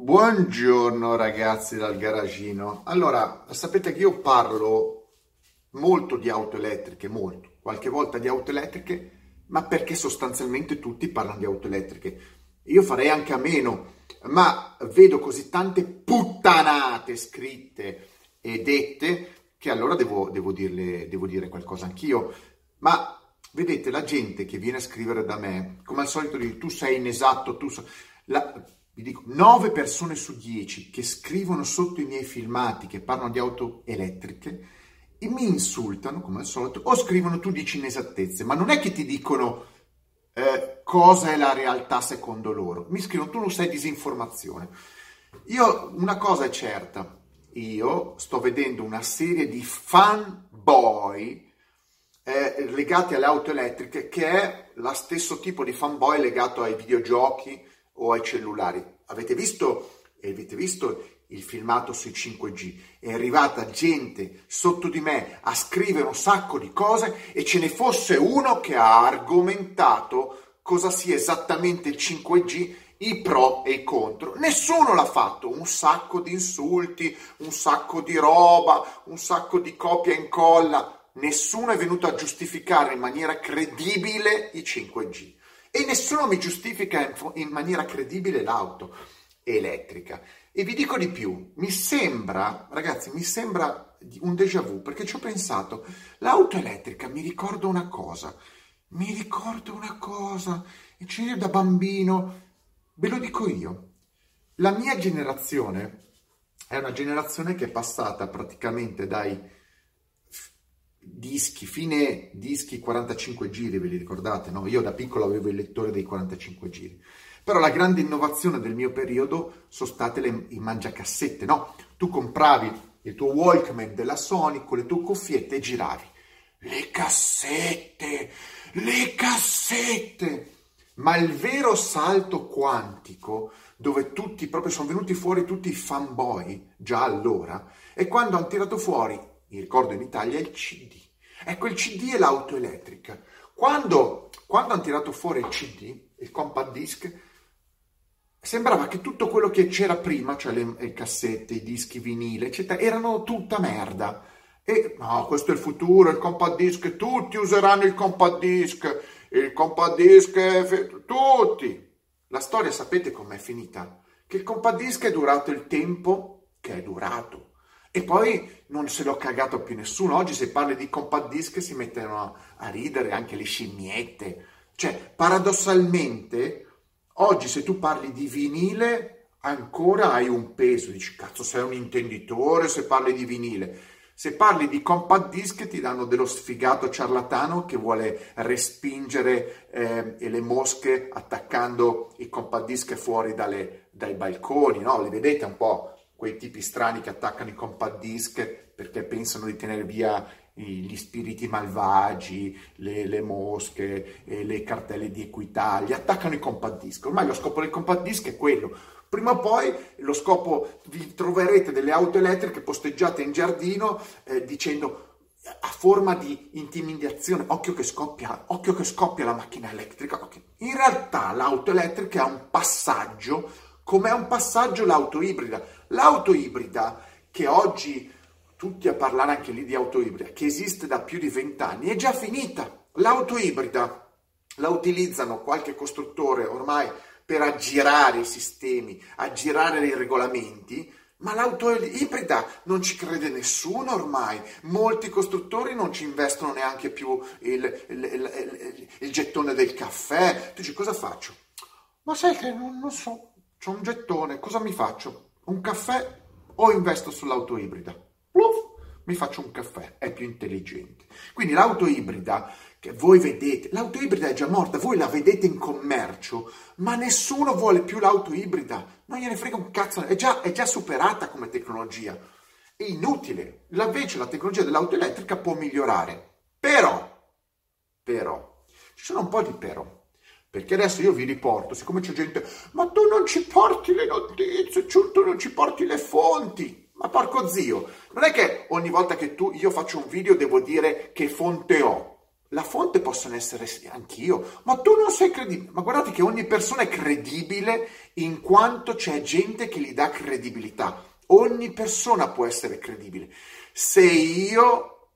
Buongiorno ragazzi dal garagino. Allora, sapete che io parlo molto di auto elettriche, molto, qualche volta di auto elettriche, ma perché sostanzialmente tutti parlano di auto elettriche. Io farei anche a meno, ma vedo così tante puttanate scritte e dette che allora devo, devo, dirle, devo dire qualcosa anch'io. Ma vedete, la gente che viene a scrivere da me, come al solito, tu sei inesatto, tu sei... La, vi dico, 9 persone su 10 che scrivono sotto i miei filmati che parlano di auto elettriche e mi insultano, come al solito, o scrivono tu dici inesattezze, ma non è che ti dicono eh, cosa è la realtà secondo loro, mi scrivono tu non sai disinformazione. Io, una cosa è certa, io sto vedendo una serie di fanboy eh, legati alle auto elettriche che è lo stesso tipo di fanboy legato ai videogiochi, o ai cellulari. Avete visto, avete visto il filmato sui 5G? È arrivata gente sotto di me a scrivere un sacco di cose e ce ne fosse uno che ha argomentato cosa sia esattamente il 5G i pro e i contro. Nessuno l'ha fatto, un sacco di insulti, un sacco di roba, un sacco di copia e incolla. Nessuno è venuto a giustificare in maniera credibile i 5G e nessuno mi giustifica in maniera credibile l'auto elettrica. E vi dico di più, mi sembra, ragazzi, mi sembra un déjà vu, perché ci ho pensato, l'auto elettrica mi ricorda una cosa, mi ricorda una cosa, e c'è da bambino, ve lo dico io, la mia generazione è una generazione che è passata praticamente dai dischi, fine dischi 45 giri, ve li ricordate? No? Io da piccolo avevo il lettore dei 45 giri. Però la grande innovazione del mio periodo sono state le, i mangiacassette, no? Tu compravi il tuo Walkman della Sony con le tue cuffiette e giravi. Le cassette, le cassette! Ma il vero salto quantico, dove tutti proprio sono venuti fuori tutti i fanboy già allora, è quando hanno tirato fuori mi ricordo in Italia, il CD. Ecco, il CD è l'auto elettrica. Quando, quando hanno tirato fuori il CD, il compact disc, sembrava che tutto quello che c'era prima, cioè le, le cassette, i dischi vinile, eccetera, erano tutta merda. E no, questo è il futuro, il compact disc, tutti useranno il compact disc, il compact disc, tutti. La storia sapete com'è finita? Che il compact disc è durato il tempo che è durato. E poi non se l'ho cagato più nessuno. Oggi se parli di compact disc si mettono a ridere anche le scimmiette. Cioè, paradossalmente, oggi se tu parli di vinile ancora hai un peso. Dici, cazzo, sei un intenditore se parli di vinile. Se parli di compact disc ti danno dello sfigato ciarlatano che vuole respingere eh, le mosche attaccando i compact disc fuori dalle, dai balconi, no? Li vedete un po' quei tipi strani che attaccano i compact disc perché pensano di tenere via gli spiriti malvagi, le, le mosche, le cartelle di Equitalia, attaccano i compact disc. Ormai lo scopo del compact disc è quello. Prima o poi lo scopo, vi troverete delle auto elettriche posteggiate in giardino eh, dicendo a forma di intimidazione, occhio che scoppia, occhio che scoppia la macchina elettrica. Okay. In realtà l'auto elettrica ha un passaggio come è un passaggio l'auto ibrida. L'auto ibrida, che oggi tutti a parlare anche lì di auto ibrida, che esiste da più di vent'anni, è già finita. L'auto ibrida la utilizzano qualche costruttore ormai per aggirare i sistemi, aggirare i regolamenti, ma l'auto ibrida non ci crede nessuno ormai. Molti costruttori non ci investono neanche più il, il, il, il gettone del caffè. Tu dici cosa faccio? Ma sai che non, non so, C'ho un gettone, cosa mi faccio? Un caffè o investo sull'auto ibrida? Pluff, mi faccio un caffè, è più intelligente. Quindi l'auto ibrida che voi vedete, l'auto ibrida è già morta, voi la vedete in commercio, ma nessuno vuole più l'auto ibrida, non gliene frega un cazzo, è già, è già superata come tecnologia, è inutile. Invece la tecnologia dell'auto elettrica può migliorare, però, però, ci sono un po' di però. Perché adesso io vi riporto, siccome c'è gente, ma tu non ci porti le notizie, tu non ci porti le fonti. Ma porco zio, non è che ogni volta che tu, io faccio un video devo dire che fonte ho. la fonte possono essere anch'io, ma tu non sei credibile. Ma guardate che ogni persona è credibile in quanto c'è gente che gli dà credibilità. Ogni persona può essere credibile. Se io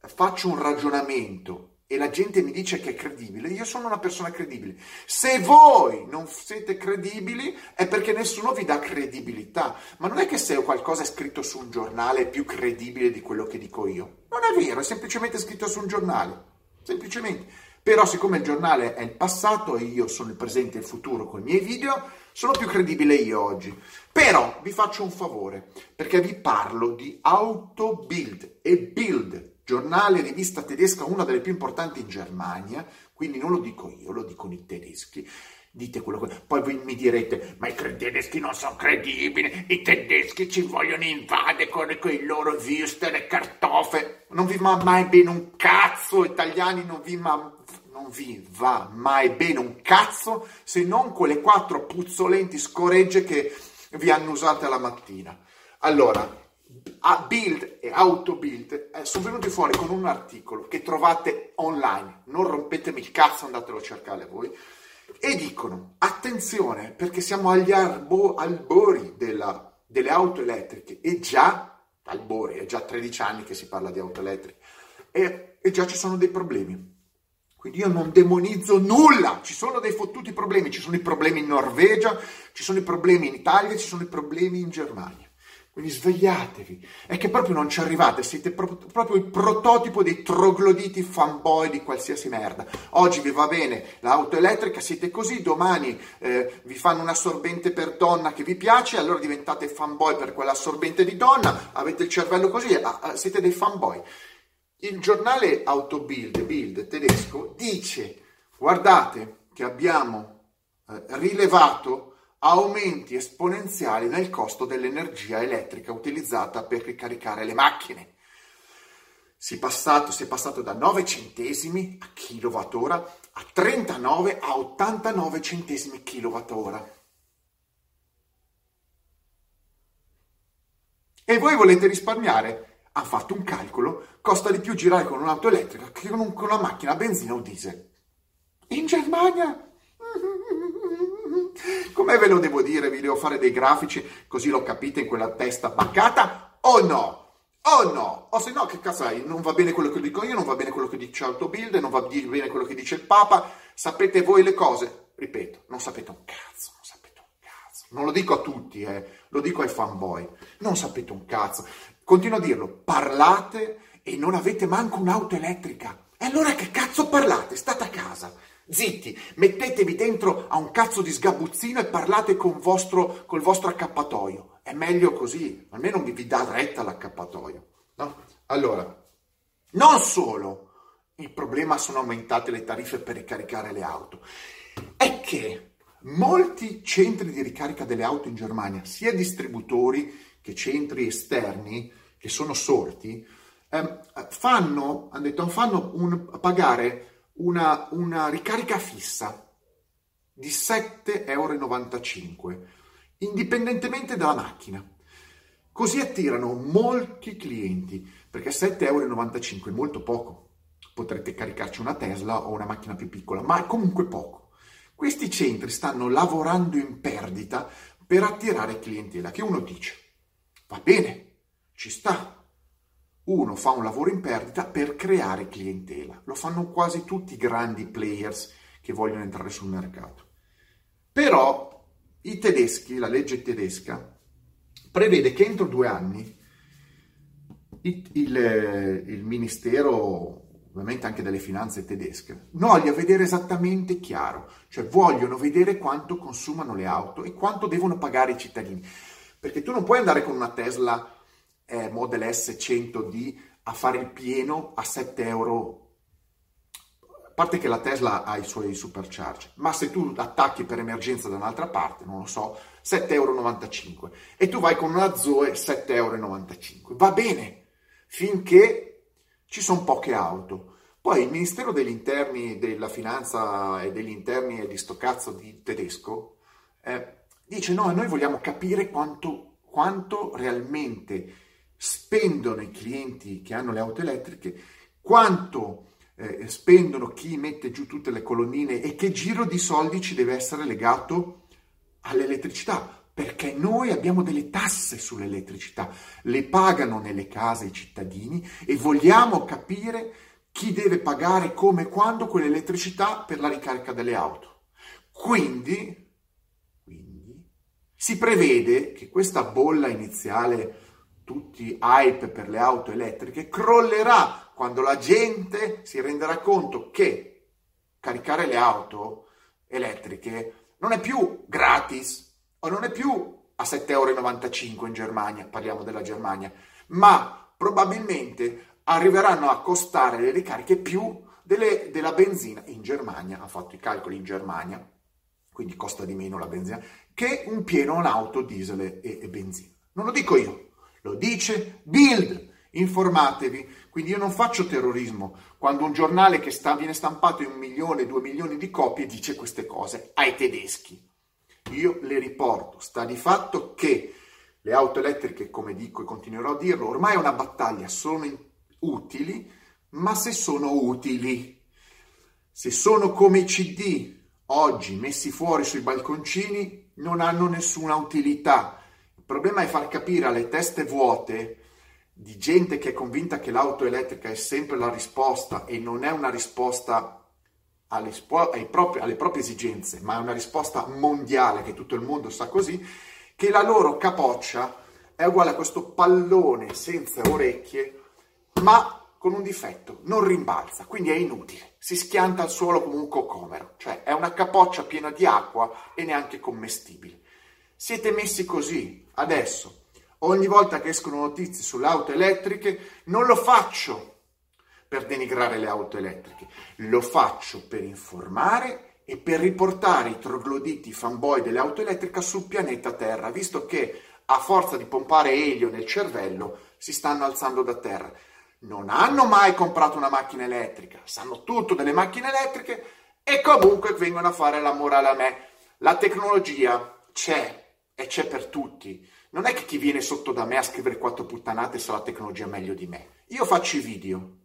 faccio un ragionamento e la gente mi dice che è credibile, io sono una persona credibile. Se voi non siete credibili è perché nessuno vi dà credibilità. Ma non è che se qualcosa è scritto su un giornale è più credibile di quello che dico io. Non è vero, è semplicemente scritto su un giornale. Semplicemente. Però siccome il giornale è il passato e io sono il presente e il futuro con i miei video, sono più credibile io oggi. Però vi faccio un favore, perché vi parlo di Autobild e Bild, giornale, rivista tedesca, una delle più importanti in Germania, quindi non lo dico io, lo dicono i tedeschi. Dite quello che... Poi voi mi direte, ma i tedeschi non sono credibili, i tedeschi ci vogliono invadere con, con i loro würstel e cartofe. Non vi va mai bene un cazzo, italiani, non vi, ma, non vi va mai bene un cazzo se non quelle quattro puzzolenti scoregge che vi hanno usate alla mattina. Allora, a Build e Autobuild eh, sono venuti fuori con un articolo che trovate online, non rompetemi il cazzo, andatelo a cercare voi, e dicono, attenzione, perché siamo agli arbo, albori della, delle auto elettriche, e già, albori, è già 13 anni che si parla di auto elettriche, e, e già ci sono dei problemi. Quindi io non demonizzo nulla, ci sono dei fottuti problemi, ci sono i problemi in Norvegia, ci sono i problemi in Italia, ci sono i problemi in Germania. Quindi svegliatevi. È che proprio non ci arrivate, siete proprio, proprio il prototipo dei trogloditi fanboy di qualsiasi merda. Oggi vi va bene l'auto elettrica, siete così, domani eh, vi fanno un assorbente per donna che vi piace, allora diventate fanboy per quell'assorbente di donna, avete il cervello così, ah, ah, siete dei fanboy. Il giornale Autobild, Bild tedesco, dice, guardate che abbiamo eh, rilevato aumenti esponenziali nel costo dell'energia elettrica utilizzata per ricaricare le macchine. Si è passato, si è passato da 9 centesimi a kilowattora a 39 a 89 centesimi kilowattora. E voi volete risparmiare? Ha fatto un calcolo, costa di più girare con un'auto elettrica che con, una macchina a benzina o diesel. In Germania come ve lo devo dire? Vi devo fare dei grafici così lo capite in quella testa baccata o no? O no? O se no, che cazzo è? Non va bene quello che dico io, non va bene quello che dice Autobuild, non va bene quello che dice il Papa. Sapete voi le cose? Ripeto, non sapete un cazzo, non sapete un cazzo. Non lo dico a tutti, eh, lo dico ai fanboy. Non sapete un cazzo. Continuo a dirlo, parlate e non avete manco un'auto elettrica. E allora che cazzo parlate? State a casa. Zitti, mettetevi dentro a un cazzo di sgabuzzino e parlate vostro, col vostro accappatoio. È meglio così, almeno vi, vi dà retta l'accappatoio. No? Allora, non solo il problema sono aumentate le tariffe per ricaricare le auto, è che molti centri di ricarica delle auto in Germania, sia distributori che centri esterni che sono sorti, eh, fanno, hanno detto, fanno un, pagare una, una ricarica fissa di 7,95 euro, indipendentemente dalla macchina. Così attirano molti clienti, perché 7,95 euro è molto poco. Potrete caricarci una Tesla o una macchina più piccola, ma è comunque poco. Questi centri stanno lavorando in perdita per attirare clientela, che uno dice, va bene, ci sta, uno fa un lavoro in perdita per creare clientela. Lo fanno quasi tutti i grandi players che vogliono entrare sul mercato. Però i tedeschi, la legge tedesca, prevede che entro due anni il, il, il ministero ovviamente anche delle finanze tedesche, voglia vedere esattamente chiaro, cioè vogliono vedere quanto consumano le auto e quanto devono pagare i cittadini. Perché tu non puoi andare con una Tesla eh, Model S 100D a fare il pieno a 7 euro. A parte che la Tesla ha i suoi supercharge, ma se tu attacchi per emergenza da un'altra parte, non lo so, 7,95 euro e tu vai con una Zoe 7,95 euro. Va bene, finché ci sono poche auto. Poi il Ministero degli Interni, della Finanza e degli Interni e di sto cazzo di tedesco eh, dice no, noi vogliamo capire quanto, quanto realmente spendono i clienti che hanno le auto elettriche, quanto eh, spendono, chi mette giù tutte le colonnine e che giro di soldi ci deve essere legato all'elettricità perché noi abbiamo delle tasse sull'elettricità, le pagano nelle case i cittadini e vogliamo capire chi deve pagare come e quando quell'elettricità per la ricarica delle auto. Quindi, quindi si prevede che questa bolla iniziale, tutti hype per le auto elettriche, crollerà quando la gente si renderà conto che caricare le auto elettriche non è più gratis, o non è più a 7,95 euro in Germania, parliamo della Germania, ma probabilmente arriveranno a costare le ricariche più delle, della benzina in Germania, ha fatto i calcoli in Germania, quindi costa di meno la benzina, che un pieno auto diesel e, e benzina. Non lo dico io, lo dice Bild. Informatevi, quindi io non faccio terrorismo quando un giornale che sta, viene stampato in un milione, due milioni di copie dice queste cose ai tedeschi io le riporto. Sta di fatto che le auto elettriche, come dico e continuerò a dirlo, ormai è una battaglia, sono utili, ma se sono utili, se sono come i CD oggi messi fuori sui balconcini, non hanno nessuna utilità. Problema è far capire alle teste vuote di gente che è convinta che l'auto elettrica è sempre la risposta e non è una risposta alle, propri, alle proprie esigenze, ma è una risposta mondiale che tutto il mondo sa così, che la loro capoccia è uguale a questo pallone senza orecchie, ma con un difetto, non rimbalza, quindi è inutile, si schianta al suolo come un cocomero, cioè è una capoccia piena di acqua e neanche commestibile. Siete messi così, adesso, ogni volta che escono notizie sulle auto elettriche, non lo faccio per denigrare le auto elettriche, lo faccio per informare e per riportare i trogloditi fanboy delle auto elettriche sul pianeta Terra, visto che a forza di pompare elio nel cervello si stanno alzando da terra. Non hanno mai comprato una macchina elettrica, sanno tutto delle macchine elettriche e comunque vengono a fare la morale a me. La tecnologia c'è e c'è per tutti. Non è che chi viene sotto da me a scrivere quattro puttanate sa la tecnologia meglio di me. Io faccio i video,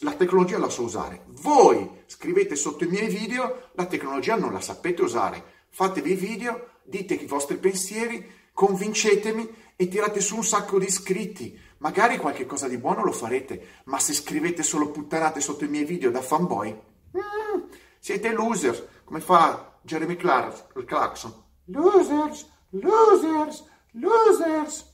la tecnologia la so usare. Voi scrivete sotto i miei video, la tecnologia non la sapete usare. Fatevi i video, dite i vostri pensieri, convincetemi e tirate su un sacco di iscritti. Magari qualche cosa di buono lo farete, ma se scrivete solo puttanate sotto i miei video da fanboy, mm, siete loser, come fa Jeremy Clarkson. Losers, losers, losers.